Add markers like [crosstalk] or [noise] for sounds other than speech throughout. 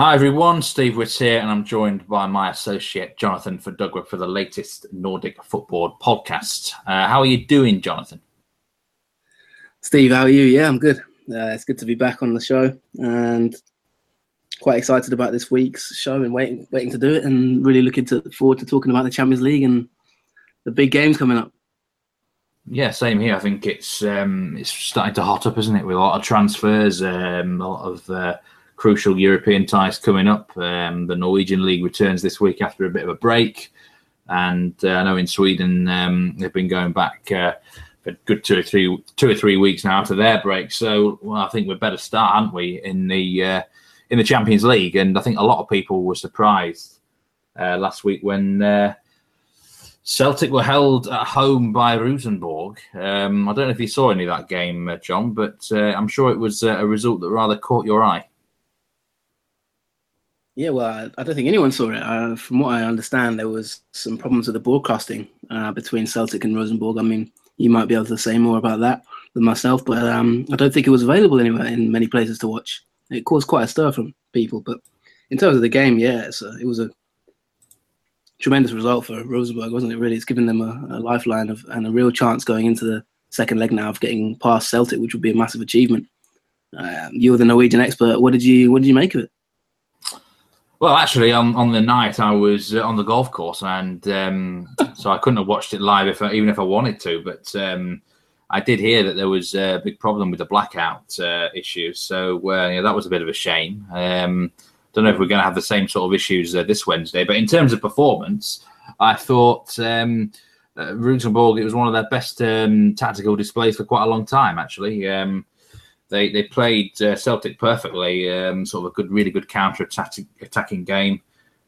Hi everyone, Steve Witts here, and I'm joined by my associate Jonathan Fordugwa for the latest Nordic football podcast. Uh, how are you doing, Jonathan? Steve, how are you? Yeah, I'm good. Uh, it's good to be back on the show, and quite excited about this week's show and waiting waiting to do it, and really looking to, forward to talking about the Champions League and the big games coming up. Yeah, same here. I think it's um, it's starting to hot up, isn't it? With a lot of transfers, um, a lot of uh, crucial European ties coming up. Um, the Norwegian league returns this week after a bit of a break, and uh, I know in Sweden um, they've been going back uh, for good two or three two or three weeks now after their break. So well, I think we're better start, aren't we, in the uh, in the Champions League? And I think a lot of people were surprised uh, last week when uh, Celtic were held at home by Rosenborg. Um, I don't know if you saw any of that game, uh, John, but I'm sure it was a result that rather caught your eye. Yeah, well, I don't think anyone saw it. Uh, from what I understand, there was some problems with the broadcasting uh, between Celtic and Rosenborg. I mean, you might be able to say more about that than myself, but um, I don't think it was available anywhere in many places to watch. It caused quite a stir from people, but in terms of the game, yeah, it was a tremendous result for Rosenborg, wasn't it? Really, it's given them a, a lifeline of, and a real chance going into the second leg now of getting past Celtic, which would be a massive achievement. Um, you're the Norwegian expert. What did you What did you make of it? Well, actually, on, on the night I was uh, on the golf course, and um, so I couldn't have watched it live if I, even if I wanted to. But um, I did hear that there was a big problem with the blackout uh, so uh, yeah, that was a bit of a shame. Um, don't know if we're going to have the same sort of issues uh, this Wednesday, but in terms of performance, I thought um, uh, it was one of their best um, tactical displays for quite a long time. Actually, um, they they played uh, Celtic perfectly, um, sort of a good, really good counter attacking game,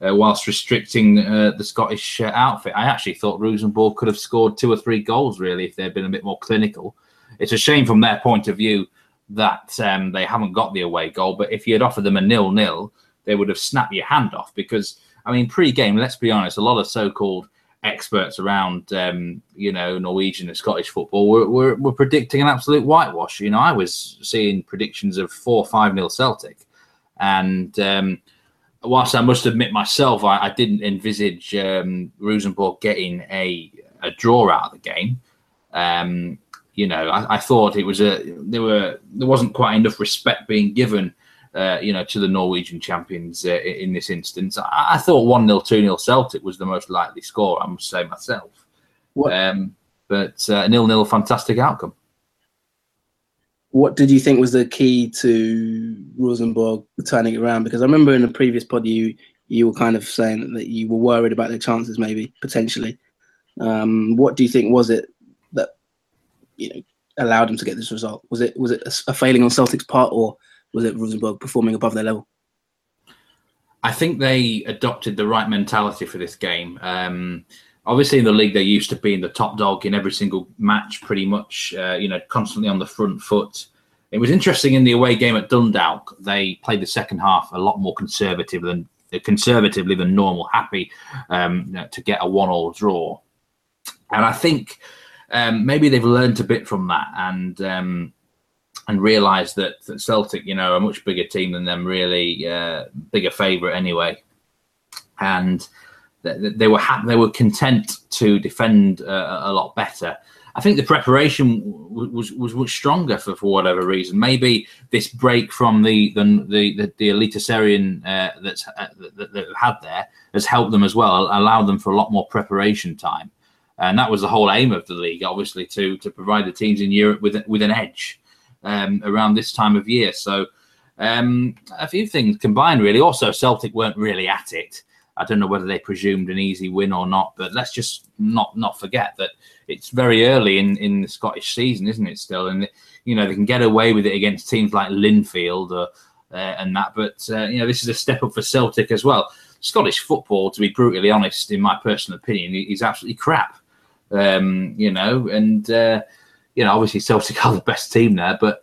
uh, whilst restricting uh, the Scottish uh, outfit. I actually thought Rosenborg could have scored two or three goals really if they'd been a bit more clinical. It's a shame from their point of view that um, they haven't got the away goal, but if you had offered them a nil-nil they would have snapped your hand off because I mean, pre-game, let's be honest, a lot of so-called experts around, um, you know, Norwegian and Scottish football were, were, were, predicting an absolute whitewash. You know, I was seeing predictions of four, five nil Celtic, and um, whilst I must admit myself, I, I didn't envisage um, Rosenborg getting a, a draw out of the game. Um, you know, I, I, thought it was a there were there wasn't quite enough respect being given uh, you know, to the Norwegian champions uh, in this instance. I, I thought 1 0, 2 0 Celtic was the most likely score, I must say myself. Um, but uh, nil nil, fantastic outcome. What did you think was the key to Rosenborg turning it around? Because I remember in the previous pod you you were kind of saying that you were worried about their chances, maybe potentially. Um, what do you think was it that you know allowed them to get this result? Was it was it a, a failing on Celtic's part, or was it Rosenborg performing above their level? I think they adopted the right mentality for this game. Um, obviously, in the league, they're used to being the top dog in every single match, pretty much. Uh, you know, constantly on the front foot. It was interesting in the away game at Dundalk. They played the second half a lot more conservative than conservatively than normal, happy um, to get a one-all draw. And I think um, maybe they've learned a bit from that, and um, and realised that, that Celtic, you know, a much bigger team than them, really uh, bigger favourite anyway, and they were ha- they were content to defend uh, a lot better. I think the preparation was was much stronger for, for whatever reason. Maybe this break from the the the, the, the uh, that's uh, that, that had there has helped them as well, allowed them for a lot more preparation time, and that was the whole aim of the league, obviously, to to provide the teams in Europe with with an edge um, around this time of year. So um, a few things combined, really. Also, Celtic weren't really at it. I don't know whether they presumed an easy win or not, but let's just not not forget that it's very early in, in the Scottish season, isn't it? Still, and you know they can get away with it against teams like Linfield or, uh, and that, but uh, you know this is a step up for Celtic as well. Scottish football, to be brutally honest, in my personal opinion, is absolutely crap. Um, you know, and uh, you know, obviously Celtic [laughs] are the best team there, but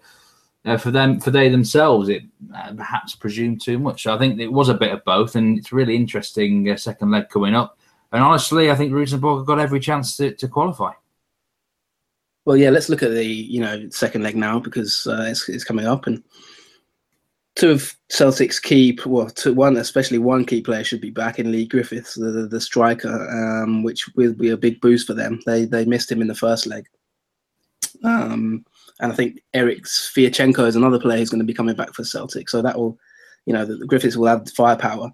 uh, for them, for they themselves, it uh, perhaps presumed too much. I think it was a bit of both, and it's really interesting uh, second leg coming up. And honestly, I think Rosenborg got every chance to, to qualify. Well, yeah, let's look at the you know second leg now because uh, it's, it's coming up, and two of Celtic's key, well, two, one especially one key player should be back in Leigh Griffiths, the, the, the striker, um, which will be a big boost for them. They they missed him in the first leg, um, and I think Erik Sviatchenko is another player who's going to be coming back for Celtic. So that will, you know, the, the Griffiths will have firepower.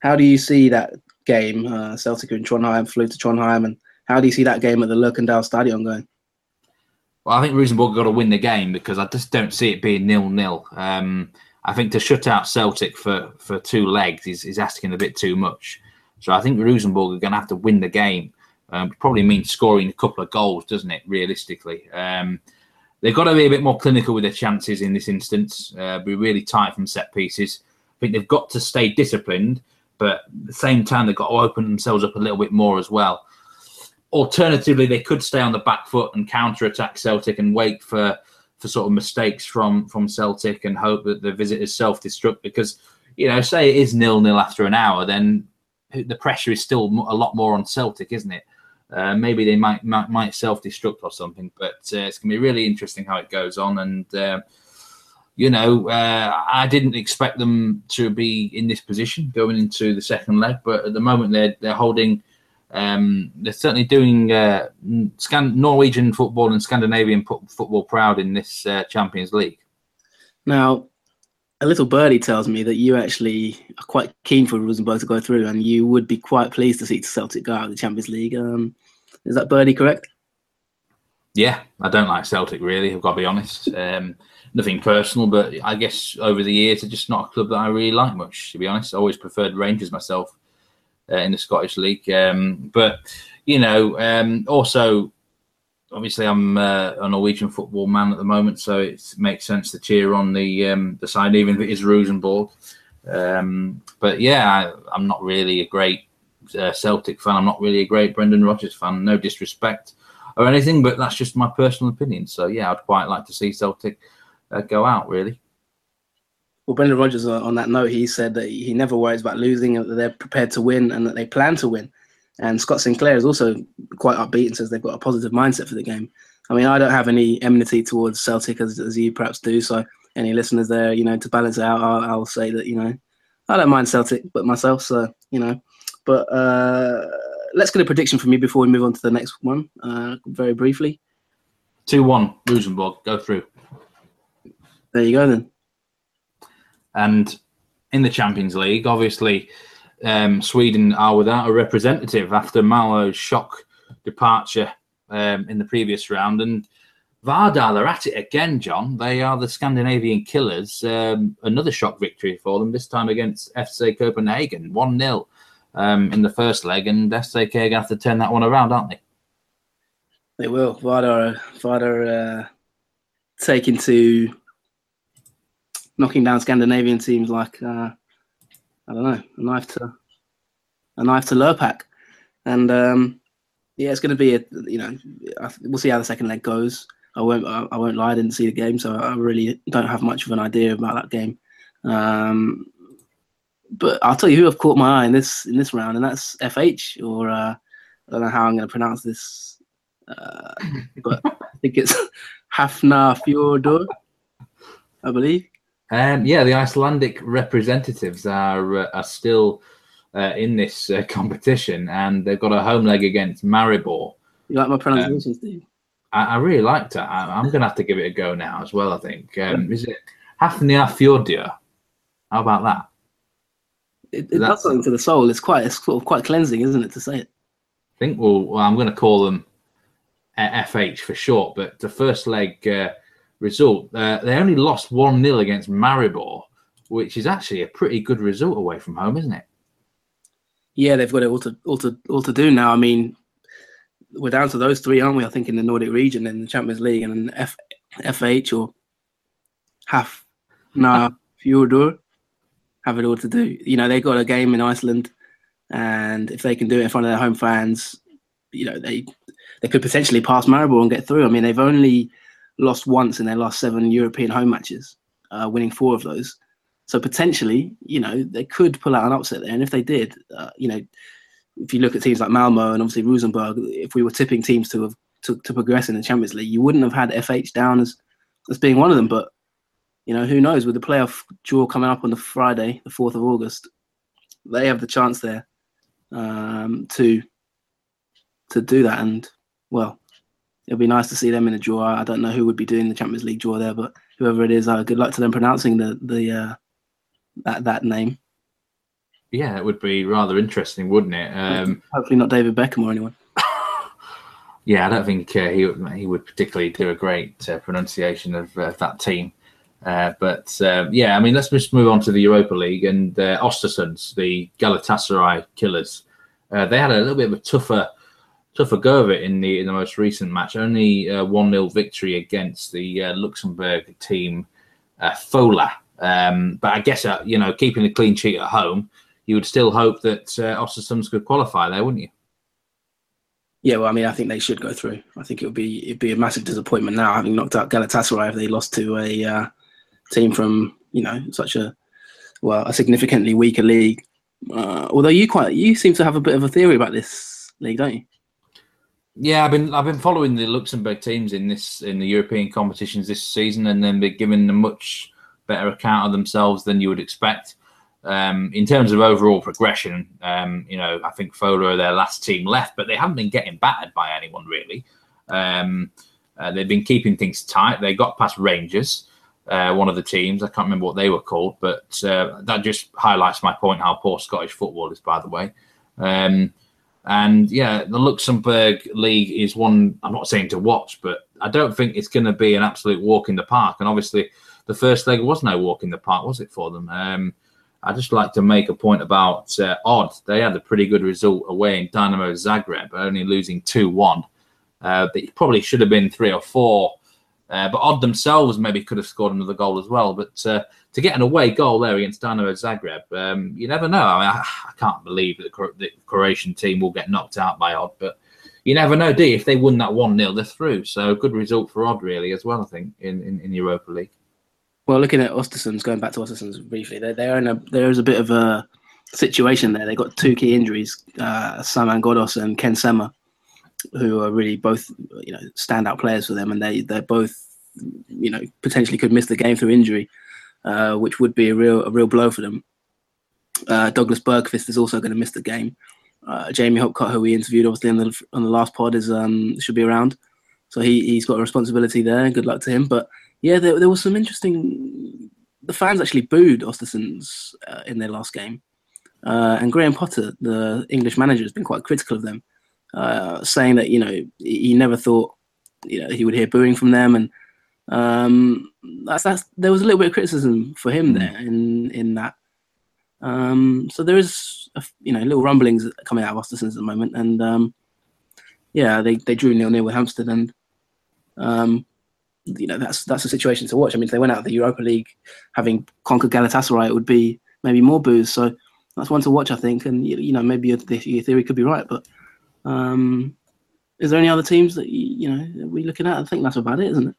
How do you see that game? Uh, Celtic in Trondheim flew to Trondheim, and how do you see that game at the Lerkendal Stadion going? Well, I think Rosenborg got to win the game because I just don't see it being nil nil. Um, I think to shut out Celtic for, for two legs is, is asking a bit too much. So I think Rosenborg are going to have to win the game. Um, probably means scoring a couple of goals, doesn't it? Realistically, um, they've got to be a bit more clinical with their chances in this instance. Uh, be really tight from set pieces. I think they've got to stay disciplined, but at the same time they've got to open themselves up a little bit more as well. Alternatively, they could stay on the back foot and counter attack Celtic and wait for for sort of mistakes from from Celtic and hope that the visitors self destruct because you know say it is nil nil after an hour then the pressure is still a lot more on Celtic isn't it uh, maybe they might might, might self destruct or something but uh, it's gonna be really interesting how it goes on and uh, you know uh, I didn't expect them to be in this position going into the second leg but at the moment they're they're holding um, they're certainly doing uh, Scan- Norwegian football and Scandinavian football proud in this uh, Champions League. Now, a little birdie tells me that you actually are quite keen for Rosenborg to go through, and you would be quite pleased to see Celtic go out of the Champions League. Um, is that birdie correct? Yeah, I don't like Celtic really. I've got to be honest. Um, nothing personal, but I guess over the years, it's just not a club that I really like much. To be honest, I always preferred Rangers myself uh, in the Scottish League. Um, but you know, um, also obviously I'm uh, a Norwegian football man at the moment, so it makes sense to cheer on the um, the side, even if it is Rosenborg. Um, but yeah, I, am not really a great uh, Celtic fan. I'm not really a great Brendan Rodgers fan. No disrespect or anything, but that's just my personal opinion. So yeah, I'd quite like to see Celtic uh, go out. Really. Well, Brendan Rodgers, uh, on that note, he said that he never worries about losing, that they're prepared to win, and that they plan to win. And Scott Sinclair is also quite upbeat and says they've got a positive mindset for the game. I mean, I don't have any enmity towards Celtic as, as you perhaps do. So, any listeners there, you know, to balance it out, I'll, I'll say that, you know, I don't mind Celtic, but myself, so, you know. But uh, let's get a prediction from me before we move on to the next one, uh, very briefly. 2 1, Rosenborg, go through. There you go then. And in the Champions League, obviously, um, Sweden are without a representative after Malmo's shock departure um, in the previous round. And Vardar they're at it again, John. They are the Scandinavian killers. Um, another shock victory for them, this time against FC Copenhagen, 1 0 um, in the first leg. And going to have to turn that one around, aren't they? They will. Vardar, Vardar uh, taking to knocking down Scandinavian teams like uh, I don't know a knife to a knife to Lurpak, and um, yeah, it's going to be a you know we'll see how the second leg goes. I won't I, won't lie, I didn't see the game, so I really don't have much of an idea about that game. Um, but I'll tell you who I've caught my eye in this in this round, and that's FH, or uh, I don't know how I'm going to pronounce this, uh, but I think it's [laughs] Hafnarfjordur, I believe. Um, yeah, the Icelandic representatives are uh, are still uh, in this uh, [laughs] competition, and they've got a home leg against Maribor. You like my pronunciation, um, Steve? I, I, really liked it. I, am going to have to give it a go now as well. I think um, is it Hafnarfjordur? How about that? It, it does something to the soul. It's quite it's sort of quite cleansing, isn't it, to say it? I think well, well I'm going to call them FH for short, but the first leg uh, result. Uh, they only lost 1 0 against Maribor, which is actually a pretty good result away from home, isn't it? Yeah, they've got it all to, all to, all to do now. I mean, we're down to those three, aren't we? I think in the Nordic region, in the Champions League, and F, FH or half [laughs] nah Fjordur have it all to do. You know, they got a game in Iceland, and if they can do it in front of their home fans, you know, they they could potentially pass Maribor and get through. I mean, they've only lost once in their last seven European home matches, uh, winning four of those. So potentially, you know, they could pull out an upset there. And if they did, uh, you know, if you look at teams like Malmo and obviously Rosenborg, if we were tipping teams to have to, to progress in the Champions League, you wouldn't have had FH down as as being one of them. But you know, who knows? With the playoff draw coming up on the Friday, the fourth of August, they have the chance there um, to to do that. And well, it'll be nice to see them in a draw. I don't know who would be doing the Champions League draw there, but whoever it is, uh, good luck to them pronouncing the the uh, that that name. Yeah, it would be rather interesting, wouldn't it? Um, [laughs] Hopefully, not David Beckham or anyone. yeah, I don't think uh, he he would particularly do a great uh, pronunciation of uh, that team. Uh, but uh, yeah, I mean, let's just move on to the Europa League and uh, Ostersunds, the Galatasaray killers. they had a little bit of a tougher tougher go of it in the in the most recent match. Only one 0 victory against the Luxembourg team, Fola. Um, but I guess you know, keeping a clean sheet at home you would still hope that uh, Ostersunds could qualify there, wouldn't you? Yeah, well, I mean, I think they should go through. I think it would be it'd be a massive disappointment now, having knocked out Galatasaray if they lost to a uh, team from you know such a well a significantly weaker league. Uh, although you quite you seem to have a bit of a theory about this league, don't you? Yeah, I've been I've been following the Luxembourg teams in this in the European competitions this season, and then been given a much better account of themselves than you would expect. Um, in terms of overall progression, um, you know, I think Fola are their last team left, but they haven't been getting battered by anyone really. Um, uh, they've been keeping things tight. They got past Rangers, uh, one of the teams. I can't remember what they were called, but uh, that just highlights my point how poor Scottish football is, by the way. Um, and yeah, the Luxembourg League is one I'm not saying to watch, but I don't think it's going to be an absolute walk in the park. And obviously, the first leg was no walk in the park, was it for them? Um, I just like to make a point about uh, Odd. They had a pretty good result away in Dynamo Zagreb, only losing 2 1. Uh, it probably should have been 3 or 4. Uh, but Odd themselves maybe could have scored another goal as well. But uh, to get an away goal there against Dynamo Zagreb, um, you never know. I mean, I, I can't believe that the, Croatian team will get knocked out by Odd, but you never know, D. If they won that 1 0, they're through. So good result for Odd, really, as well, I think, in, in, in Europa League. Well, looking at Ostersunds, going back to Ostersunds briefly, they're, they're in a there is a bit of a situation there. They've got two key injuries, uh, Saman Ghoddos and Ken Sema, who are really both you know standout players for them, and they they're both you know potentially could miss the game through injury, uh, which would be a real a real blow for them. Uh, Douglas Bergqvist is also going to miss the game. Uh, Jamie Hopcutt, who we interviewed obviously on the on the last pod, is um, should be around, so he he's got a responsibility there. Good luck to him, but yeah, there, there was some interesting. The fans actually booed Ostersunds uh, in their last game, uh, and Graham Potter, the English manager, has been quite critical of them, uh, saying that you know he never thought you know he would hear booing from them, and um, that's that's there was a little bit of criticism for him hmm. there in in that. Um, so there is a, you know little rumblings coming out of Ostersunds at the moment, and um, yeah, they they drew nil nil with Halmstad, and um, you know that's that's a situation to watch. I mean, if they went out of the Europa League having conquered Galatasaray, it would be maybe more booze. So that's one to watch, I think. And you, know, maybe your, your, theory could be right. But um, is there any other teams that you, you know are we looking at? I think that's about it, isn't it?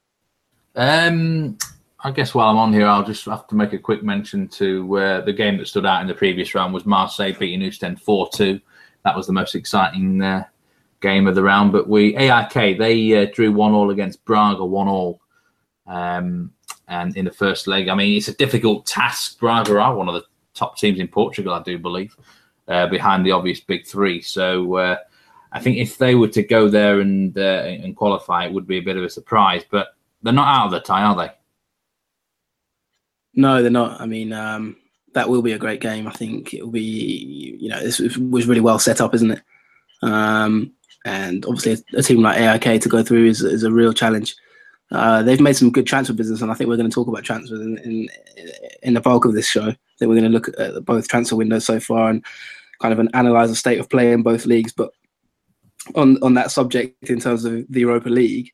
Um, I guess while I'm on here, I'll just have to make a quick mention to uh, the game that stood out in the previous round was Marseille beating Ostend four two. That was the most exciting uh, game of the round. But we AIK they uh, drew one all against Braga one all, um, and in the first leg. I mean, it's a difficult task. Braga are one of the top teams in Portugal, I do believe, uh, behind the obvious big three. So. Uh, I think if they were to go there and uh, and qualify, it would be a bit of a surprise. But they're not out of the tie, are they? No, they're not. I mean, um, that will be a great game. I think it will be. You know, this was really well set up, isn't it? Um, and obviously a, team like AIK to go through is, is a real challenge. Uh, they've made some good transfer business, and I think we're going to talk about transfers in, in, in the bulk of this show. I think we're going to look at both transfer windows so far and kind of an analyze the state of play in both leagues. But on on that subject, in terms of the Europa League,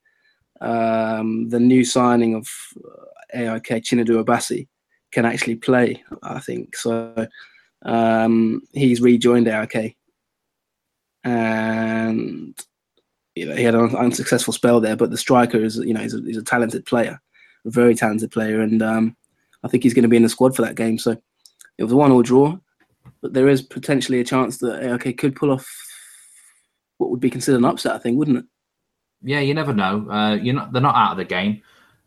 um, the new signing of AIK Chinedu Obasi can actually play. I think so. Um, he's rejoined AIK and you know he had an unsuccessful spell there. But the striker is you know he's a, he's a talented player, a very talented player, and um, I think he's going to be in the squad for that game. So it was a one-all draw, but there is potentially a chance that AIK could pull off what would be considered an upset. I think, wouldn't it? Yeah, you never know. Uh, you're not they're not out of the game,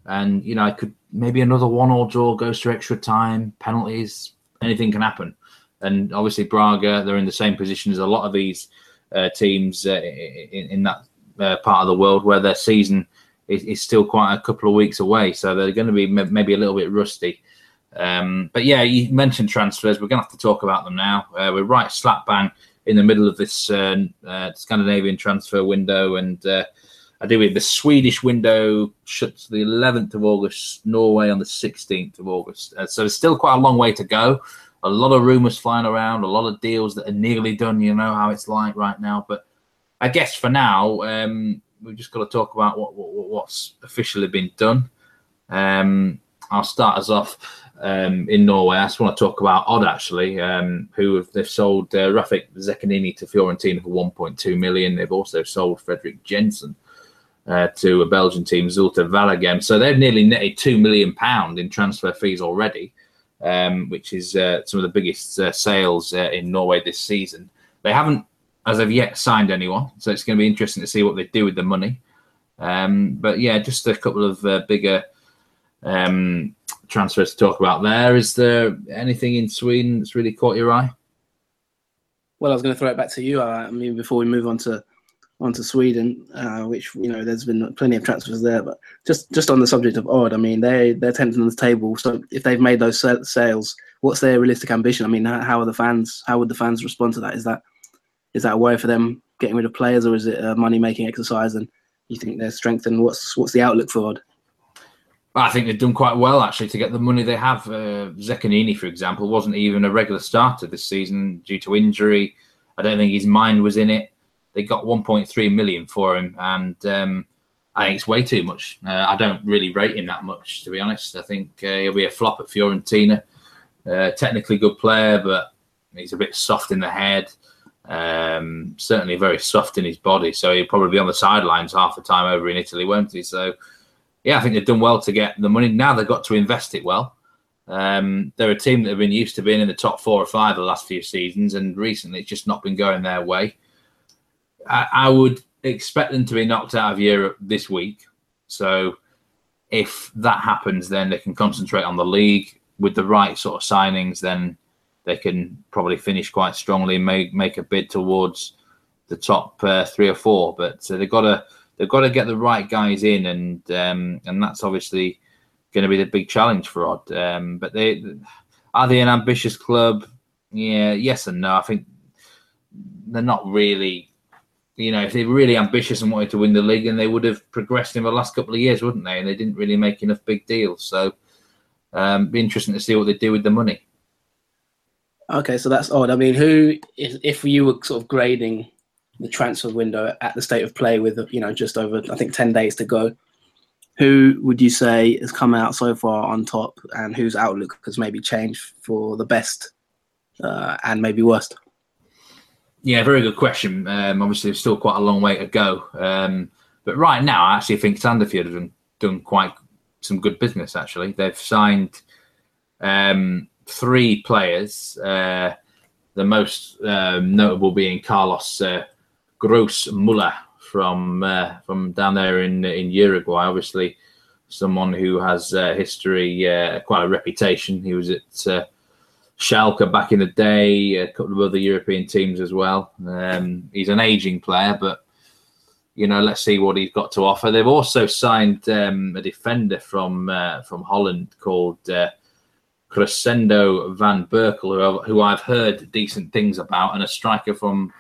and you know I could maybe another one-all draw goes to extra time, penalties, anything can happen. And obviously, Braga they're in the same position as a lot of these uh, teams uh, in, in, that uh, part of the world where their season is, is, still quite a couple of weeks away, so they're going to be maybe a little bit rusty. Um, but yeah, you mentioned transfers. We're going to have to talk about them now. Uh, we're right slap bang in the middle of this uh, Scandinavian transfer window, and I do it. The Swedish window shuts the 11th of August, Norway on the 16th of August. Uh, so it's still quite a long way to go. A lot of rumors flying around, a lot of deals that are nearly done. You know how it's like right now. But I guess for now, um, we've just got to talk about what, what what's officially been done. Um, I'll start us off um, in Norway. I just want to talk about Odd actually, um, who have they've sold uh, Rafik Zekhnini to Fiorentina for 1.2 million. They've also sold Fredrik Jensen uh, to a Belgian team, Zulte Waregem. So they've nearly netted two million pound in transfer fees already, um, which is uh, some of the biggest uh, sales uh, in Norway this season. They haven't, as of yet, signed anyone, so it's going to be interesting to see what they do with the money. Um, but yeah, just a couple of uh, bigger um, transfers to talk about. There is there anything in Sweden that's really caught your eye? Well, I was going to throw it back to you. I mean, before we move on to onto Sweden, uh, which you know there's been plenty of transfers there. But just just on the subject of Odd, I mean they they're tenth on the table. So if they've made those sales, what's their realistic ambition? I mean, how, are the fans? How would the fans respond to that? Is that is that a way for them getting rid of players, or is it a money making exercise? And you think they're strengthened? What's what's the outlook for Odd? I think they've done quite well actually to get the money they have. Uh, for example, wasn't even a regular starter this season due to injury. I don't think his mind was in it. They got 1.3 million for him, and um, I think it's way too much. Uh, I don't really rate him that much, to be honest. I think uh, he'll be a flop at Fiorentina. Uh, technically good player, but he's a bit soft in the head. Um, certainly very soft in his body, so he'll probably be on the sidelines half the time over in Italy, won't he? So, yeah, I think they've done well to get the money. Now they've got to invest it well. Um, they're a team that have been used to being in the top four or five the last few seasons, and recently it's just not been going their way. I, I would expect them to be knocked out of Europe this week. So if that happens, then they can concentrate on the league with the right sort of signings. Then they can probably finish quite strongly and make make a bid towards the top uh, three or four. But uh, they've got to they've got to get the right guys in, and um, and that's obviously going to be the big challenge for Odd. Um, but they are they an ambitious club? Yeah, yes and no. I think they're not really you know, if they were really ambitious and wanted to win the league, then they would have progressed in the last couple of years, wouldn't they? And they didn't really make enough big deals. So, um, be interesting to see what they do with the money. Okay, so that's odd. I mean, who, if, if you were sort of grading the transfer window at the state of play with, you know, just over, I think, 10 days to go, who would you say has come out so far on top and whose outlook has maybe changed for the best uh, and maybe worst? Yeah, very good question. Um, obviously, there's still quite a long way to go. Um, but right now, I actually think Sandefjord have done, done quite some good business. Actually, they've signed um, three players. Uh, the most um, notable being Carlos uh, Grossmüller from uh, from down there in in Uruguay. Obviously, someone who has uh, history, uh, quite a reputation. He was at uh, Schalke back in the day, a couple of other European teams as well. Um, he's an aging player, but you know, let's see what he's got to offer. They've also signed um, a defender from uh, from Holland called uh, Crescendo van Berkel, who, who, I've heard decent things about, and a striker from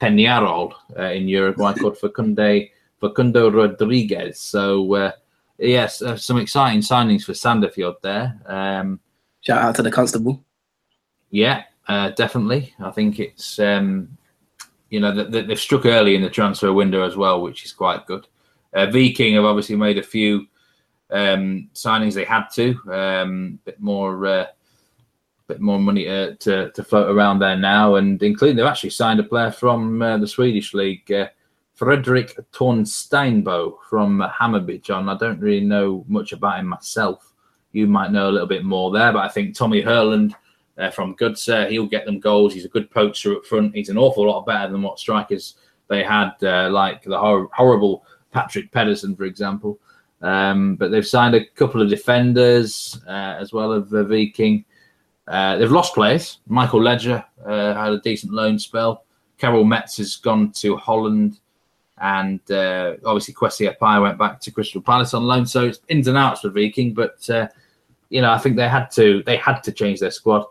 Peñarol uh, in Uruguay called Facundo Facundo Rodriguez. So uh, yes, uh, some exciting signings for Sandefjord there. Um, Shout out to the constable. Yeah, uh, definitely. I think it's um, you know they've struck early in the transfer window as well, which is quite good. Uh, Viking have obviously made a few um, signings they had to, um, bit more, uh, bit more money to to float around there now, and including they've actually signed a player from uh, the Swedish league, uh, Fredrik Torsteinbø from Hammarby. John, I don't really know much about him myself. You might know a little bit more there, but I think Tommy Herland uh, from Godse. He'll get them goals. He's a good poacher up front. He's an awful lot better than what strikers they had, uh, like the hor- horrible Patrick Pedersen, for example. Um, but they've signed a couple of defenders uh, as well as the Viking. Uh, they've lost players. Michael Ledger uh, had a decent loan spell. Karol Mets has gone to Holland, and uh, obviously Kwesi Appiah went back to Crystal Palace on loan. So it's ins and outs for Viking, but you know I think they had to they had to change their squad.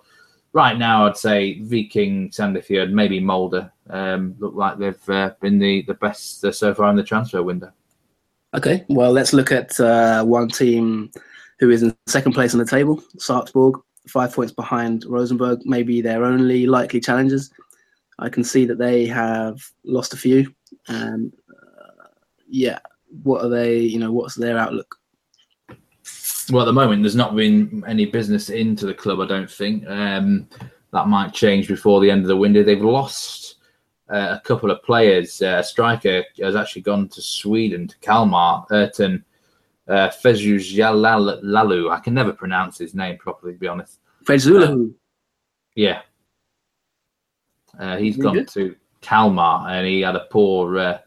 Right now, I'd say Viking, Sandefjord, maybe Molde um, look like they've uh, been the the best uh, so far in the transfer window. Okay, well let's look at uh, one team who is in second place on the table, Sarpsborg, five points behind Rosenborg, maybe their only likely challengers. I can see that they have lost a few, and uh, yeah, what are they? You know, what's their outlook? Well, at the moment, there's not been any business into the club. I don't think um, that might change before the end of the window. They've lost uh, a couple of players. Uh, a striker has actually gone to Sweden to Kalmar. Erton uh, Lalu. I can never pronounce his name properly, to be honest. Fejzullahu. Uh, yeah, uh, he's gone good? to Kalmar, and he had a poor, uh,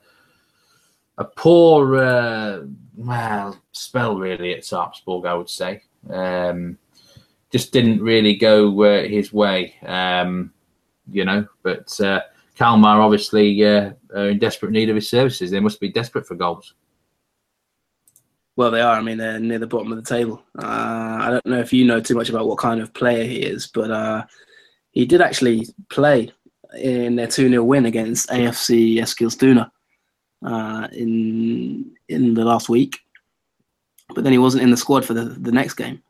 a poor, uh, well, spell really at Sarpsborg, I would say. Um, just didn't really go uh, his way, um, you know. But uh, Kalmar obviously uh, are in desperate need of his services. They must be desperate for goals. Well, they are. I mean, they're near the bottom of the table. Uh, I don't know if you know too much about what kind of player he is, but uh, he did actually play in their 2 0 win against AFC Eskilstuna uh, in in the last week. But then he wasn't in the squad for the, the next game.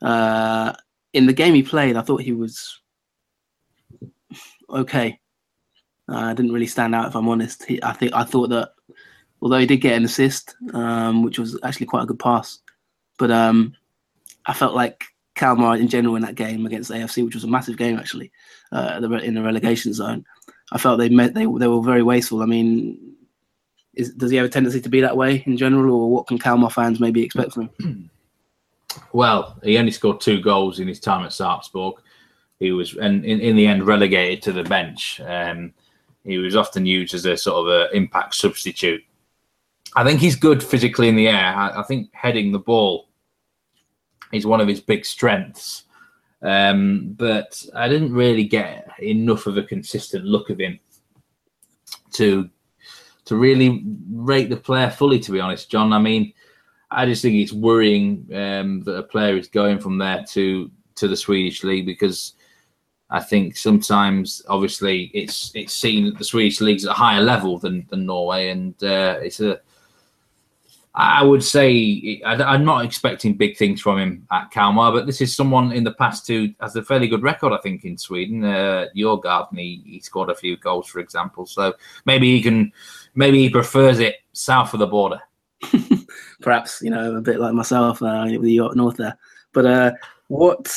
Uh, in the game he played, I thought he was okay. Uh, didn't really stand out, if I'm honest. He, I think I thought that although he did get an assist, um, which was actually quite a good pass, but um, I felt like Kalmar in general in that game against AFC, which was a massive game actually, uh, in the relegation zone. I felt they met they they were very wasteful. I mean, is, does he have a tendency to be that way in general, or what can Kalmar fans maybe expect from him? [clears throat] Well, he only scored two goals in his time at Sarpsborg. He was, and in, in the end, relegated to the bench. Um, he was often used as a sort of a impact substitute. I think he's good physically in the air. I, I think heading the ball is one of his big strengths. Um, but I didn't really get enough of a consistent look of him to to really rate the player fully. To be honest, John, I mean, I just think it's worrying um, that a player is going from there to to the Swedish league because I think sometimes, obviously, it's it's seen that the Swedish league's at a higher level than than Norway, and uh, it's a I would say I'm not expecting big things from him at Kalmar, but this is someone in the past who has a fairly good record, I think, in Sweden. Uh, Djurgården, he, he scored a few goals, for example. So maybe he can, maybe he prefers it south of the border. [laughs] Perhaps you know a bit like myself, uh, the north there. But uh, what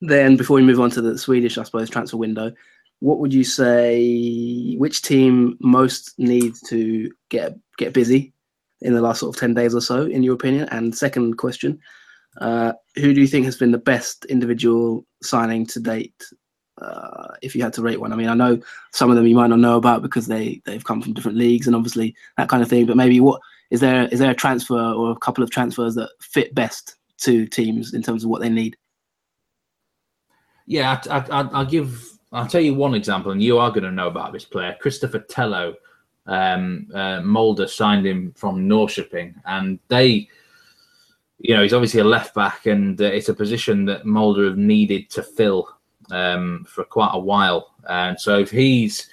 then? Before we move on to the Swedish, I suppose transfer window, what would you say? Which team most needs to get get busy in the last sort of 10 days or so, in your opinion? And second question, uh, who do you think has been the best individual signing to date? Uh, if you had to rate one, I mean, I know some of them you might not know about because they they've come from different leagues and obviously that kind of thing. But maybe what is there is there a transfer or a couple of transfers that fit best to teams in terms of what they need? Yeah, I, I, I'll give. I'll tell you one example, and you are going to know about this player, Christopher Telo um, uh, Molde signed him from Norrköping, and they, you know, he's obviously a left back, and uh, it's a position that Molde have needed to fill um, for quite a while. And so if he's,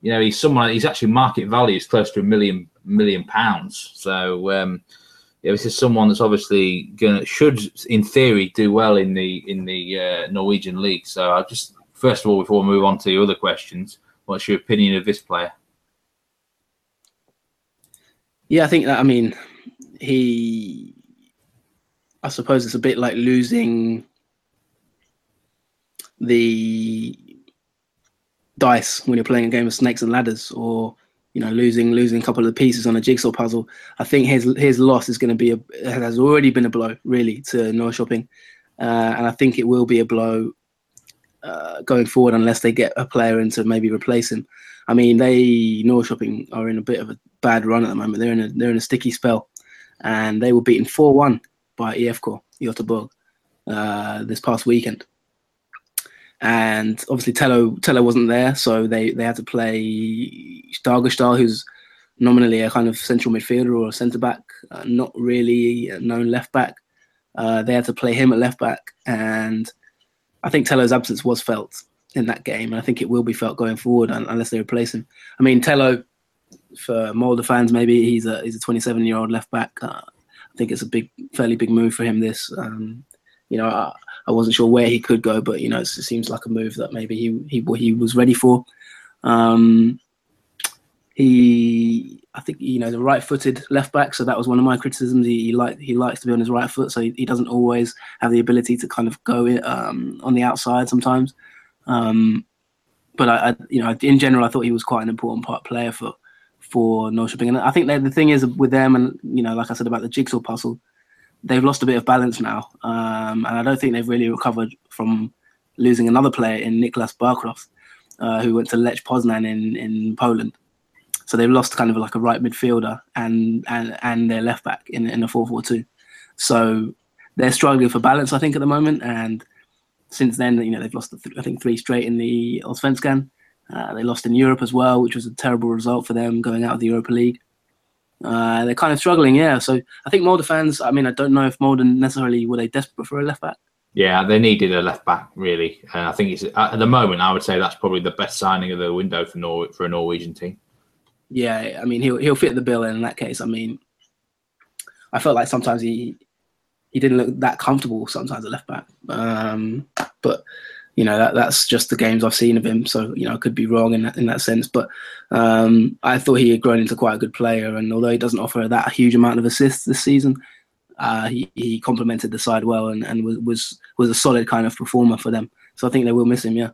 you know, he's someone, he's actually market value is close to a million million pounds. So um, yeah, this is someone that's obviously gonna should, in theory, do well in the in the uh, Norwegian league. So I just first of all, before we move on to the other questions, what's your opinion of this player? Yeah, I think that. I mean, he. I suppose it's a bit like losing the dice when you're playing a game of snakes and ladders, or you know, losing losing a couple of pieces on a jigsaw puzzle. I think his his loss is going to be a has already been a blow really to Norrköping, uh, and I think it will be a blow uh, going forward unless they get a player in to maybe replace him. I mean, they Norrköping are in a bit of a bad run at the moment. They're in a they're in a sticky spell, and they were beaten four one by IFK Göteborg uh, this past weekend. And obviously Telo Telo wasn't there, so they, they had to play Dagerstål, who's nominally a kind of central midfielder or a centre back, uh, not really known left back. Uh, they had to play him at left back, and I think Telo's absence was felt in that game, and I think it will be felt going forward unless they replace him. I mean, Telo, for Molde fans, maybe he's a he's a 27 year old left back. Uh, I think it's a big, fairly big move for him. This, um, you know, I, wasn't sure where he could go, but you know, it seems like a move that maybe he he he was ready for. Um, he, I think, you know, the right-footed left back. So that was one of my criticisms. He, he like he likes to be on his right foot, so he, he doesn't always have the ability to kind of go um, on the outside sometimes. Um, but I, I, you know, in general, I thought he was quite an important part player for for Norrköping. And I think the thing is with them, and you know, like I said about the jigsaw puzzle, they've lost a bit of balance now, um, and I don't think they've really recovered from losing another player in Nicklas Bärkroth, uh, who went to Lech Poznan in in Poland. So they've lost kind of like a right midfielder and and and their left back in in a four four two. So they're struggling for balance, I think, at the moment. And since then, you know, they've lost I think three straight in the Allsvenskan. Uh, they lost in Europe as well, which was a terrible result for them going out of the Europa League. Uh, they're kind of struggling, yeah. So I think Molde fans. I mean, I don't know if Molde necessarily were they desperate for a left back. Yeah, they needed a left back really. and I think it's at the moment. I would say that's probably the best signing of the window for Nor- for a Norwegian team. Yeah, I mean he'll he'll fit the bill in that case. I mean, I felt like sometimes he he didn't look that comfortable sometimes at left back. Um, but you know that that's just the games I've seen of him. So you know I could be wrong in that in that sense. But um, I thought he had grown into quite a good player, and although he doesn't offer that huge amount of assists this season, uh, he he complemented the side well and, and was, was was a solid kind of performer for them. So I think they will miss him. Yeah.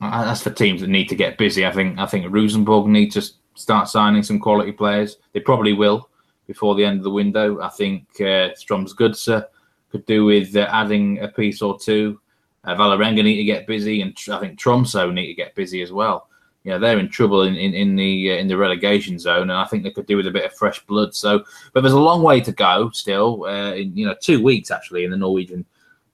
That's for teams that need to get busy. I think I think Rosenborg need to start signing some quality players. They probably will before the end of the window. I think uh, Strømsgodset could do with uh, adding a piece or two. Uh, Vålerenga need to get busy, and I think Tromsø need to get busy as well. You know, they're in trouble in, in, in the uh, in the relegation zone, and I think they could do with a bit of fresh blood. So, but there's a long way to go still. Uh, in you know, two weeks actually in the Norwegian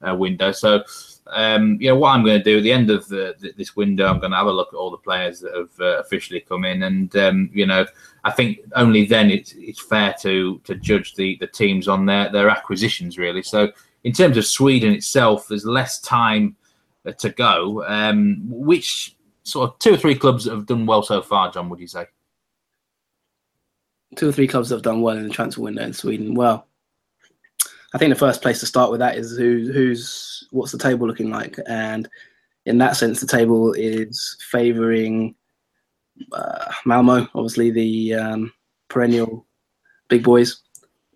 uh, window. So um, you know what I'm going to do at the end of the, this window. I'm going to have a look at all the players that have uh, officially come in, and um, you know, I think only then it's it's fair to to judge the the teams on their their acquisitions really. So in terms of Sweden itself, there's less time uh, to go. Um, which sort of two or three clubs that have done well so far, John? Would you say? Two or three clubs that have done well in the transfer window in Sweden. Well, I think the first place to start with that is who who's what's the table looking like, and in that sense, the table is favouring uh, Malmo, obviously the um, perennial big boys.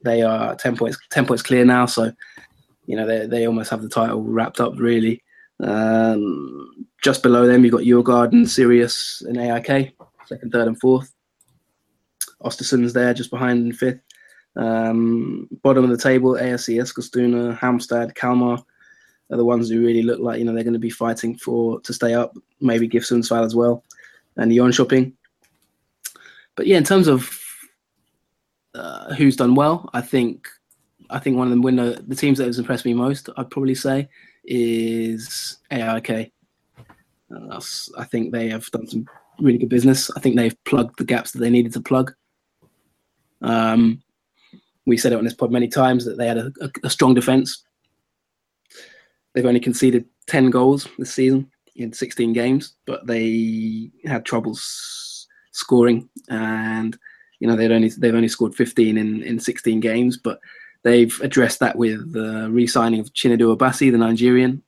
They are ten points ten points clear now, so you know they they almost have the title wrapped up really. Um, just below them, you've got Djurgården and Sirius and AIK, second, third, and fourth. Ostersund's there just behind in fifth. Um, bottom of the table, AFC Eskilstuna, Halmstad, Kalmar are the ones who really look like you know they're going to be fighting for to stay up. Maybe GIF Sundsvall as well, and Jönköping. But yeah, in terms of uh, who's done well, I think I think one of the winner the teams that has impressed me most, I'd probably say, is AIK. Uh, I think they have done some really good business. I think they've plugged the gaps that they needed to plug. Um, we said it on this pod many times that they had a, a, a strong defense. They've only conceded 10 goals this season in 16 games, but they had troubles scoring and you know they've only they've only scored 15 in in 16 games but they've addressed that with the re-signing of Chinedu Obasi, the Nigerian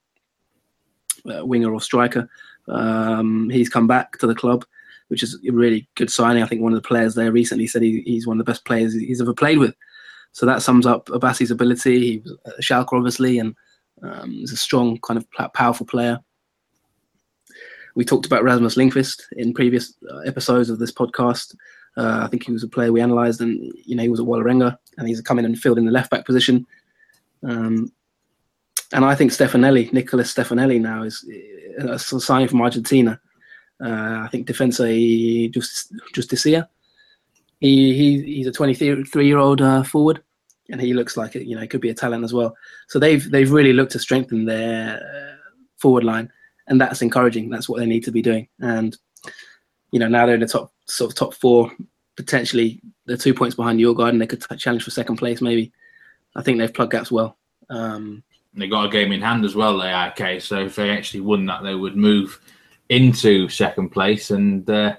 uh, winger or striker um, he's come back to the club which is a really good signing I think one of the players there recently said he, he's one of the best players he's ever played with so that sums up Obasi's ability. He was a Schalke, obviously, and um, he's a strong, kind of powerful player. We talked about Rasmus Lindkvist in previous uh, episodes of this podcast. Uh, I think he was a player we analysed, and you know he was a Vålerenga, and he's coming in and filled in the left back position. Um, and I think Stefanelli, Nicholas Stefanelli, now is uh, a signing from Argentina. Uh, I think Defensa Justicia He, he he's a 23 year old uh, forward, and he looks like it. You know, could be a talent as well. So they've they've really looked to strengthen their uh, forward line, and that's encouraging. That's what they need to be doing. And you know, now they're in the top sort of top four. Potentially, they're two points behind Djurgården. They could challenge for second place, maybe. I think they've plugged gaps well. Um, they got a game in hand as well, they are, okay. So if they actually won that, they would move into second place. And uh,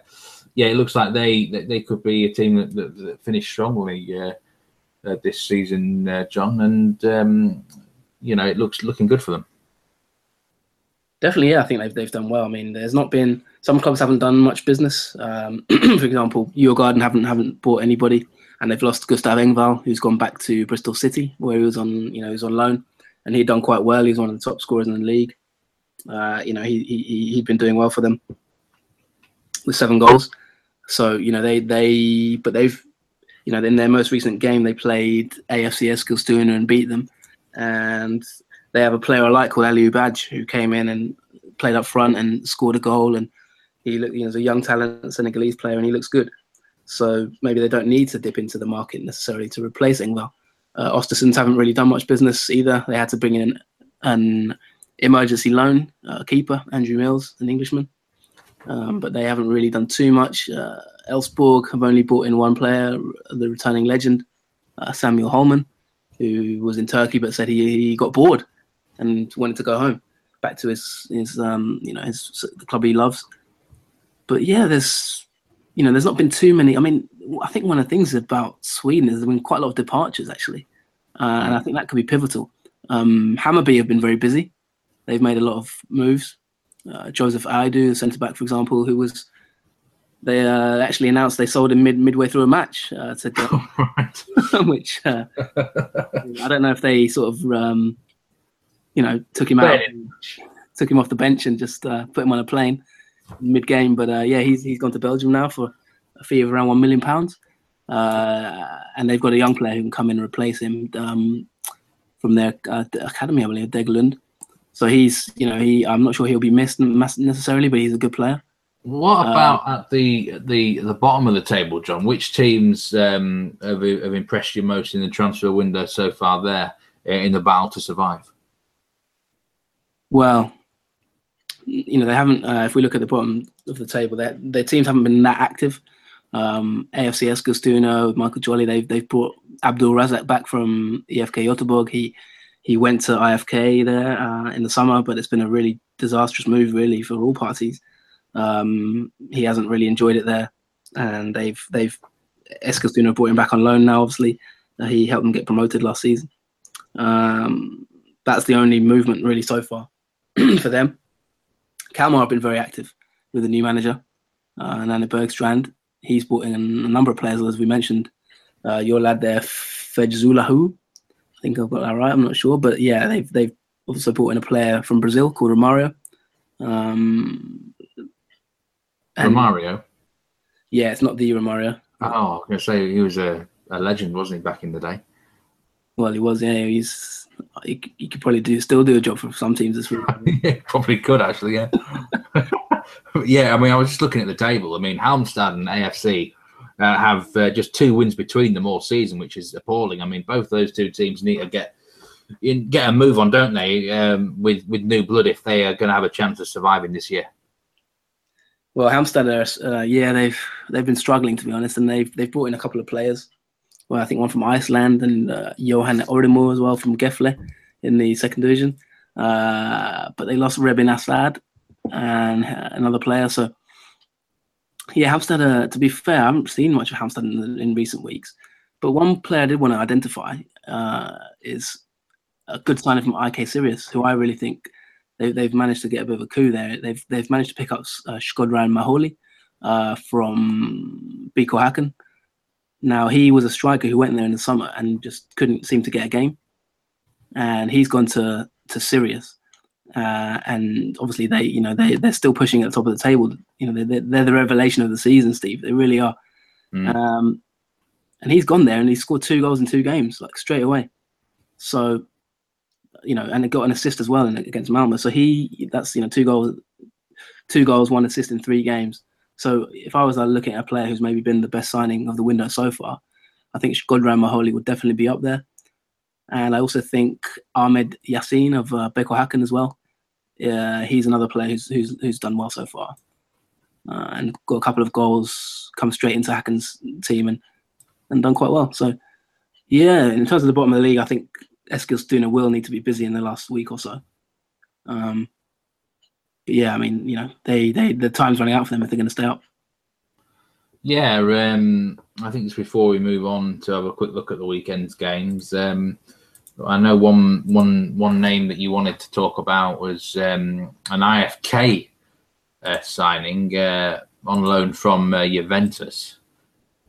yeah, it looks like they they could be a team that, that, that finished strongly uh, uh, this season, uh, John. And um, you know, it looks looking good for them. Definitely, yeah. I think they've they've done well. I mean, there's not been some clubs haven't done much business. Um, [clears throat] for example, Djurgården haven't haven't bought anybody, and they've lost Gustav Engvall, who's gone back to Bristol City, where he was on you know he was on loan, and he'd done quite well. He's one of the top scorers in the league. Uh, you know, he he he'd been doing well for them with seven goals. So you know they they but they've you know in their most recent game they played AFC Eskilstuna and beat them, and they have a player I like called Aliou Badji who came in and played up front and scored a goal and he look you know, as a young talent Senegalese player and he looks good. So maybe they don't need to dip into the market necessarily to replace Engvall. Uh, Östersunds haven't really done much business either. They had to bring in an emergency loan uh, keeper, Andrew Mills, an Englishman um, but they haven't really done too much. Uh, Elfsborg have only brought in one player, the returning legend, uh, Samuel Holmén, who was in Turkey but said he, he got bored and wanted to go home, back to his his um, you know his the club he loves. But yeah, there's you know there's not been too many. I mean, I think one of the things about Sweden is there's been quite a lot of departures actually, uh, and I think that could be pivotal. Um, Hammarby have been very busy. They've made a lot of moves uh, Joseph Aidoo, the centre back, for example, who was they uh, actually announced they sold him mid midway through a match uh, to [laughs] go, [laughs] which uh, I don't know if they sort of um, you know took him out, took him off the bench and just uh, put him on a plane mid game. But uh, yeah, he's he's gone to Belgium now for a fee of around one million pounds, uh, and they've got a young player who can come in and replace him um, from their academy, I believe, Degerlund. So he's, you know, he. I'm not sure he'll be missed necessarily, but he's a good player. What uh, about uh, at the the the bottom of the table, John? Which teams um, have, have impressed you most in the transfer window so far? There in the battle to survive. Well, you know they haven't. Uh, if we look at the bottom of the table, their their teams haven't been that active. Um, AFC Eskilstuna, Michael Jolley, they've they've brought Abdul Razak back from IFK Göteborg. He he went to IFK there uh, in the summer, but it's been a really disastrous move, really, for all parties. Um, he hasn't really enjoyed it there, and they've they've Eskilstuna brought him back on loan now. Obviously, uh, he helped them get promoted last season. Um, that's the only movement really so far [clears throat] for them. Kalmar have been very active with the new manager, uh, Nanne Bergstrand. He's brought in a number of players, as we mentioned. Uh, your lad there, Fejzullahu, I think I've got that right. I'm not sure, but yeah, they've they've also brought in a player from Brazil called Romario. Um, Romario. Yeah, it's not the Romario. Oh, I was gonna say he was a, a legend, wasn't he, back in the day? Well, he was. Yeah, he's. He, he could probably do still do a job for some teams this week. [laughs] yeah, probably could actually. Yeah. [laughs] yeah, I mean, I was just looking at the table. I mean, Halmstad and AFC uh, have uh, just two wins between them all season, which is appalling. I mean, both those two teams need to get get a move on, don't they? Um, with with new blood, if they are going to have a chance of surviving this year. Well, Halmstad are, uh, yeah, they've they've been struggling to be honest, and they've they've brought in a couple of players. Well, I think one from Iceland and uh, Johan Oremo as well from Gefle in the second division. Uh, but they lost Rebin Assad and another player, so yeah, Halmstad. Uh, to be fair, I haven't seen much of Halmstad in, in recent weeks, but one player I did want to identify uh, is a good signing from IK Sirius, who I really think they, they've managed to get a bit of a coup there. They've they've managed to pick up uh, Shkodran Maholi uh, from BK Häcken. Now he was a striker who went there in the summer and just couldn't seem to get a game, and he's gone to to Sirius. Uh, and obviously they, you know, they they're still pushing at the top of the table. You know, they're, they're the revelation of the season, Steve. They really are. Mm. Um, and he's gone there and he scored two goals in two games, like straight away. So, you know, and it got an assist as well in, against Malmo. So he, that's you know, two goals, two goals, one assist in three games. So if I was looking at a player who's maybe been the best signing of the window so far, I think Shkodran Maholi would definitely be up there. And I also think Ahmed Yassin of uh, BK Häcken as well. Yeah, he's another player who's who's, who's done well so far, uh, and got a couple of goals, come straight into Häcken's team and and done quite well. So yeah, in terms of the bottom of the league, I think Eskilstuna will need to be busy in the last week or so. Um, yeah, I mean, you know, they they the time's running out for them if they're going to stay up. Yeah, um, I think it's before we move on to have a quick look at the weekend's games. Um, I know one one one name that you wanted to talk about was um, an IFK uh, signing uh, on loan from uh, Juventus,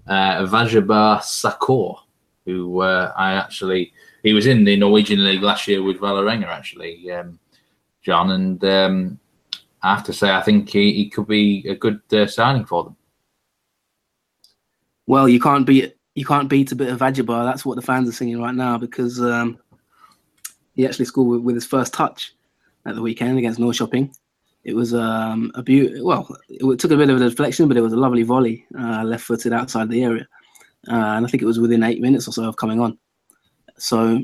uh, Vajebah Sakor, who uh, I actually he was in the Norwegian league last year with Vålerenga actually, um, John, and um, I have to say I think he, he could be a good uh, signing for them. Well, you can't beat you can't beat a bit of Vajebah. That's what the fans are singing right now because um, he actually scored with, with, his first touch at the weekend against Norrköping. It was um, a beautiful. Well, it took a bit of a deflection, but it was a lovely volley, uh, left-footed outside the area, uh, and I think it was within eight minutes or so of coming on. So,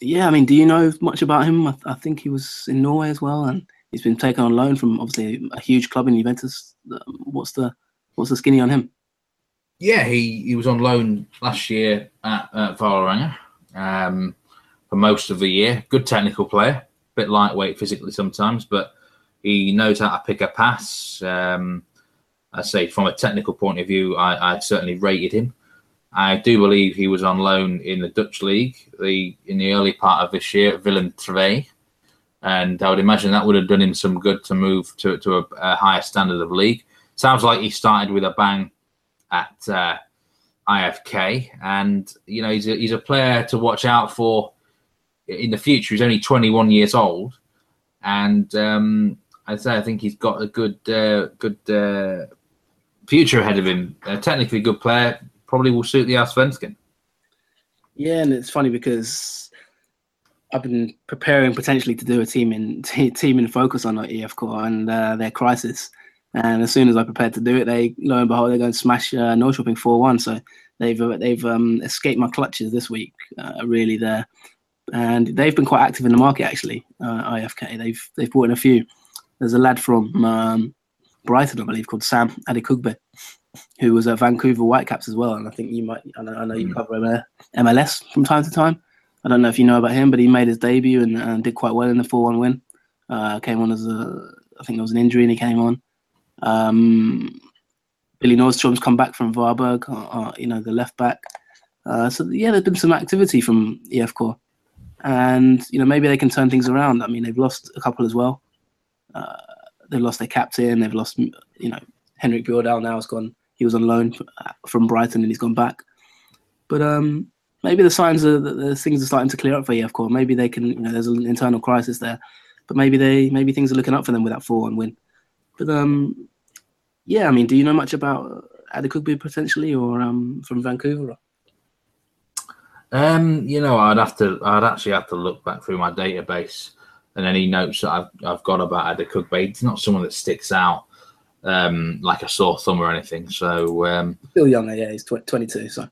yeah, I mean, do you know much about him? I, I think he was in Norway as well, and he's been taken on loan from obviously a huge club in Juventus. Um, what's the what's the skinny on him? Yeah, he, he was on loan last year at, at Vålerenga um, for most of the year. Good technical player, a bit lightweight physically sometimes, but he knows how to pick a pass. Um, I say from a technical point of view, I, I, certainly rated him. I do believe he was on loan in the Dutch league the in the early part of this year at Willem II, and I would imagine that would have done him some good to move to to a, a higher standard of league. Sounds like he started with a bang at uh, IFK, and you know he's a, he's a player to watch out for in the future. He's only 21 years old, and um, I'd say I think he's got a good uh, good uh, future ahead of him. A technically good player, probably will suit the Allsvenskan. Yeah, and it's funny because I've been preparing potentially to do a team in t- [laughs] team in focus on IFK and uh, their crisis. And as soon as I prepared to do it, they lo and behold they're going to smash uh, Norrköping four one. So they've uh, they've um, escaped my clutches this week. Uh, really there, and they've been quite active in the market actually. Uh, IFK they've they've brought in a few. There's a lad from um, Brighton, I believe, called Sam Adekugbe, who was at Vancouver Whitecaps as well. And I think you might I know, I know you hmm. cover MLS from time to time. I don't know if you know about him, but he made his debut and, and did quite well in the four one win. Uh, came on as a I think there was an injury and he came on. Um, Billy Nordstrom's come back from Varberg, uh, uh, you know, the left back. Uh, so yeah, there's been some activity from IFK, and you know maybe they can turn things around. I mean, they've lost a couple as well. Uh, they've lost their captain. They've lost, you know, Henrik Bjordal now has gone. He was on loan uh, from Brighton and he's gone back. But um, maybe the signs are that the things are starting to clear up for IFK. Maybe they can, you know, there's an internal crisis there, but maybe they maybe things are looking up for them with that four-one win. But um, yeah, I mean, do you know much about Adekugbe potentially, or um, from Vancouver? Um, you know, I'd have to, I'd actually have to look back through my database and any notes that I've, I've got about Adekugbe. He's not someone that sticks out um, like a sore thumb or anything. So um, still younger, yeah, he's tw- 22. So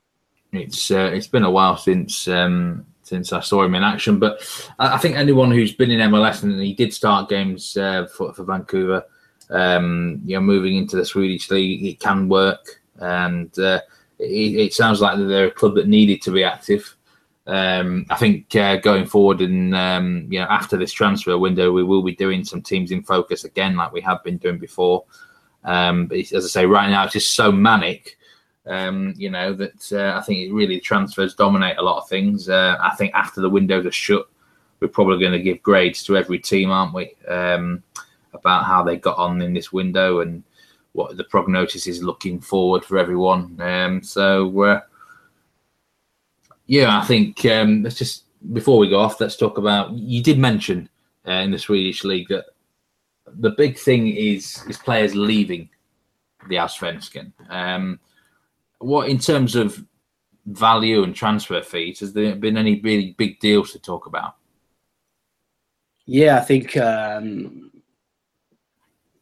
it's uh, it's been a while since um, since I saw him in action. But I, think anyone who's been in MLS and he did start games uh, for, for Vancouver um, you know, moving into the Swedish league, it can work, and uh, it, it, sounds like they're a club that needed to be active. Um, I think uh, going forward and um, you know after this transfer window, we will be doing some teams in focus again, like we have been doing before. Um, but as I say, right now it's just so manic, um, you know, that uh, I think it really transfers dominate a lot of things. Uh, I think after the windows are shut, we're probably going to give grades to every team, aren't we? Um, about how they got on in this window and what the prognosis is looking forward for everyone. Um, so, uh, yeah, I think um, let's just before we go off, let's talk about. You did mention uh, in the Swedish league that the big thing is is players leaving the Allsvenskan. Um, what in terms of value and transfer fees has there been any really big deals to talk about? Yeah, I think um,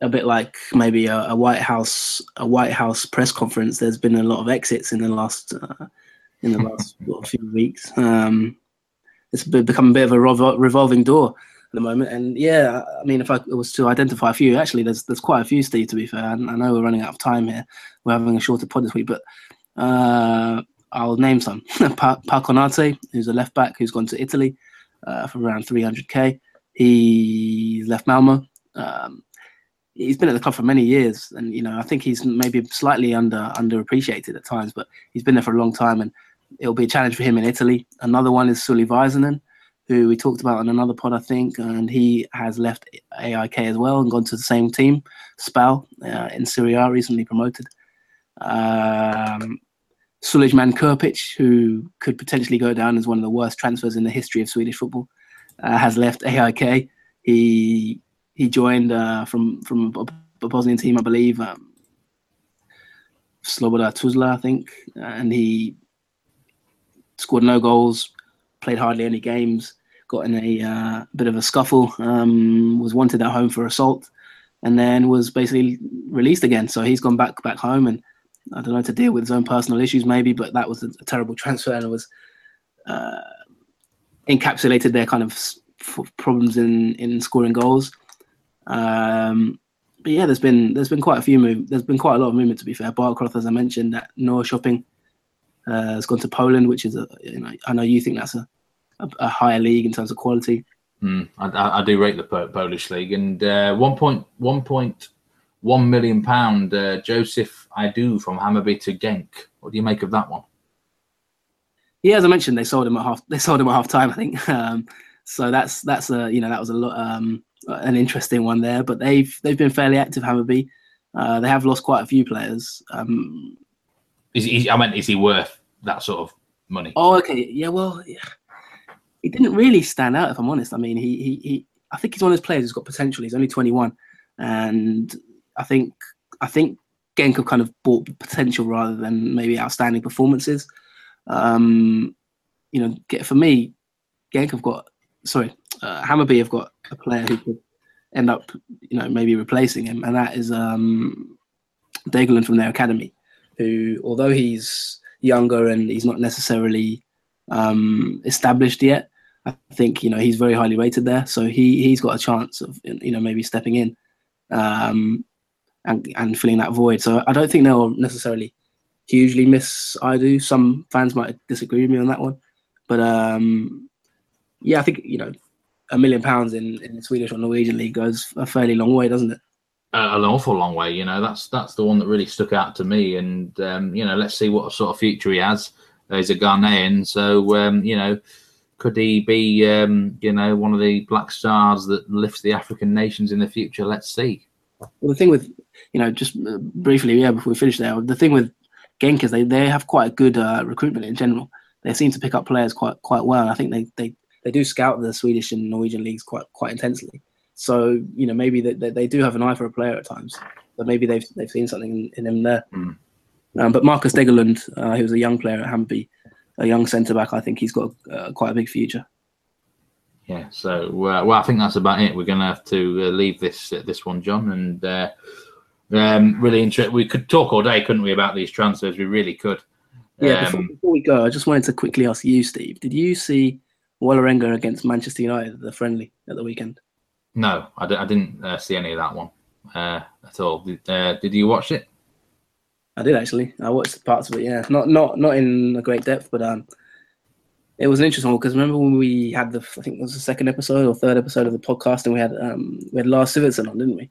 a bit like maybe a, a, White House a White House press conference. There's been a lot of exits in the last uh, in the last [laughs] few weeks. Um, it's become a bit of a revol- revolving door at the moment. And yeah, I mean, if I was to identify a few, actually, there's there's quite a few, Steve. To be fair, I, I know we're running out of time here. We're having a shorter pod this week, but uh, I'll name some. [laughs] pa- Konate, who's a left back who's gone to Italy uh, for around 300k. He left Malmo. Um, he's been at the club for many years, and you know I think he's maybe slightly under underappreciated at times, but he's been there for a long time, and it'll be a challenge for him in Italy. Another one is Sauli Väisänen, who we talked about on another pod, I think, and he has left AIK as well and gone to the same team, Spal, uh, in Serie A, recently promoted. Um, Suleiman Krpic, who could potentially go down as one of the worst transfers in the history of Swedish football, uh, has left AIK. He he joined uh, from from a Bosnian team, I believe, um, Sloboda Tuzla, I think, and he scored no goals, played hardly any games, got in a uh, bit of a scuffle, um, was wanted at home for assault, and then was basically released again. So he's gone back back home, and I don't know to deal with his own personal issues maybe, but that was a, a terrible transfer and it was uh, encapsulated their kind of problems in in scoring goals. Um, but yeah, there's been there's been quite a few move. There's been quite a lot of movement to be fair. Bärkroth, as I mentioned, that Norrköping uh, has gone to Poland, which is a you know I know you think that's a a, a higher league in terms of quality. Mm, I, I, do rate the Polish league, and uh, one point one point one million pound uh, Joseph Aidoo from Hammarby to Genk. What do you make of that one? Yeah, as I mentioned, they sold him at half. They sold him at half time, I think. [laughs] Um, so that's that's a you know that was a lot um, an interesting one there. But they've they've been fairly active. Hammarby. Uh, they have lost quite a few players. Um, is he, I mean, is he worth that sort of money? Oh, okay. Yeah. Well, yeah. he didn't really stand out, if I'm honest. I mean, he he, he I think he's one of those players who's got potential. He's only 21, and I think I think Genk have kind of bought potential rather than maybe outstanding performances. Um, you know, get, for me, Genk have got sorry, uh, Hammarby have got a player who could end up, you know, maybe replacing him, and that is um, Degerlund from their academy, who, although he's younger and he's not necessarily um, established yet, I think you know he's very highly rated there, so he he's got a chance of you know maybe stepping in um, and and filling that void. So I don't think they'll necessarily hugely miss I do. Some fans might disagree with me on that one, but um, yeah, I think you know a million pounds in, in the Swedish or Norwegian league goes a fairly long way, doesn't it? Uh, an awful long way. You know, that's that's the one that really stuck out to me. And um, you know, let's see what sort of future he has. He's a Ghanaian, so um, you know, could he be um, you know one of the black stars that lifts the African nations in the future? Let's see. Well, the thing with you know, just uh, briefly, yeah, before we finish there, the thing with Genk is they they have quite a good uh, recruitment in general. They seem to pick up players quite quite well. I think they they they do scout the Swedish and Norwegian leagues quite quite intensely. So you know maybe they, they, they do have an eye for a player at times, but maybe they've they've seen something in, in him there. Mm. Um, but Marcus Degerlund, uh, he was a young player at Hamby, a young centre back. I think he's got uh, quite a big future. Yeah. So uh, well, I think that's about it. We're going to have to uh, leave this uh, this one, John, and uh, um, really interesting. We could talk all day, couldn't we, about these transfers? We really could. Yeah. Um, before, before we go, I just wanted to quickly ask you, Steve. Did you see? Vålerenga against Manchester United, the friendly at the weekend? No, I d- I didn't uh, see any of that one uh, at all. Did, uh, did you watch it? I did actually. I watched parts of it. Yeah, not not not in a great depth, but um, it was an interesting one because remember when we had the I think it was the second episode or third episode of the podcast, and we had um we had Lars Sivertsen on, didn't we?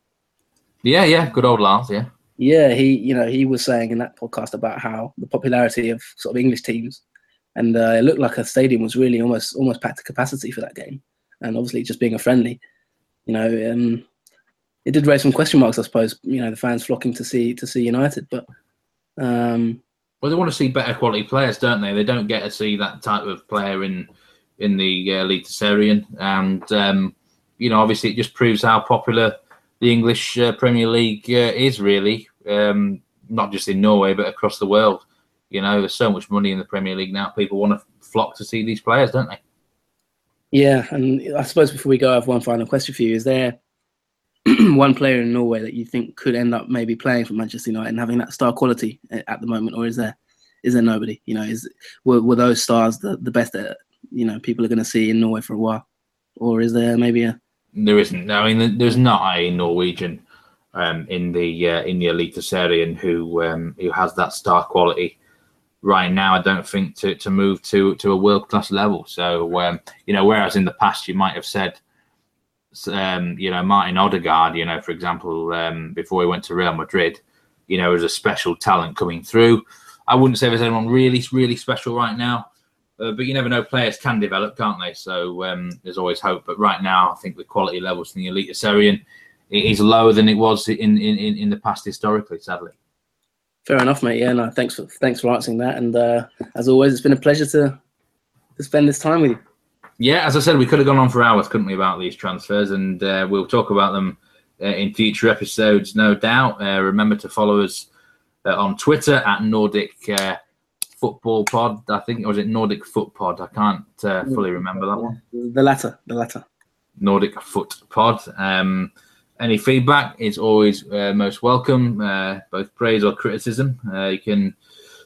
Yeah, yeah, good old Lars. Yeah. Yeah, he you know he was saying in that podcast about how the popularity of sort of English teams and uh, it looked like a stadium was really almost almost packed to capacity for that game. And obviously, just being a friendly, you know, um, it did raise some question marks, I suppose. You know, the fans flocking to see to see United, but um, well, they want to see better quality players, don't they? They don't get to see that type of player in in the uh, Eliteserien, and um, you know, obviously, it just proves how popular the English uh, Premier League uh, is, really, um, not just in Norway but across the world. You know, there's so much money in the Premier League now. People want to flock to see these players, don't they? Yeah, and I suppose before we go, I have one final question for you. Is there [clears throat] one player in Norway that you think could end up maybe playing for Manchester United and having that star quality at the moment, or is there is there nobody? You know, is were, were those stars the, the best that you know people are going to see in Norway for a while, or is there maybe a? There isn't. I mean, there's not a Norwegian um, in the uh, in the Eliteserien who um, who has that star quality right now. I don't think to to move to to a world class level. So um, you know, whereas in the past you might have said. Um, you know, Martin Odegaard, you know, for example, um, before he went to Real Madrid, you know, was a special talent coming through. I wouldn't say there's anyone really, really special right now. Uh, but you never know, players can develop, can't they? So um, there's always hope. But right now, I think the quality levels in the Eliteserien is lower than it was in, in, in the past historically, sadly. Fair enough, mate. Yeah, no, thanks for thanks for answering that. And uh, as always, it's been a pleasure to to spend this time with you. Yeah, as I said, we could have gone on for hours, couldn't we, about these transfers, and uh, we'll talk about them uh, in future episodes, no doubt. Uh, remember to follow us uh, on Twitter at Nordic uh, Football Pod. I think, or was it Nordic Foot Pod? I can't uh, fully remember that one. The latter, the latter. Nordic Foot Pod. Um, any feedback is always uh, most welcome, uh, both praise or criticism. Uh, you can,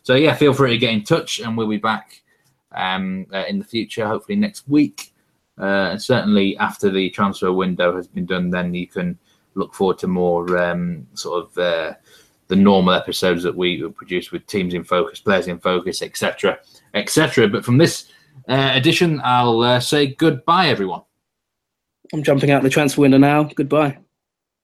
so yeah, feel free to get in touch, and we'll be back um, in the future, hopefully next week. and certainly after the transfer window has been done, then you can look forward to more um, sort of the normal episodes that we produce with teams in focus, players in focus, etc., etc. But from this uh, edition, I'll uh, say goodbye, everyone. I'm jumping out the transfer window now. Goodbye.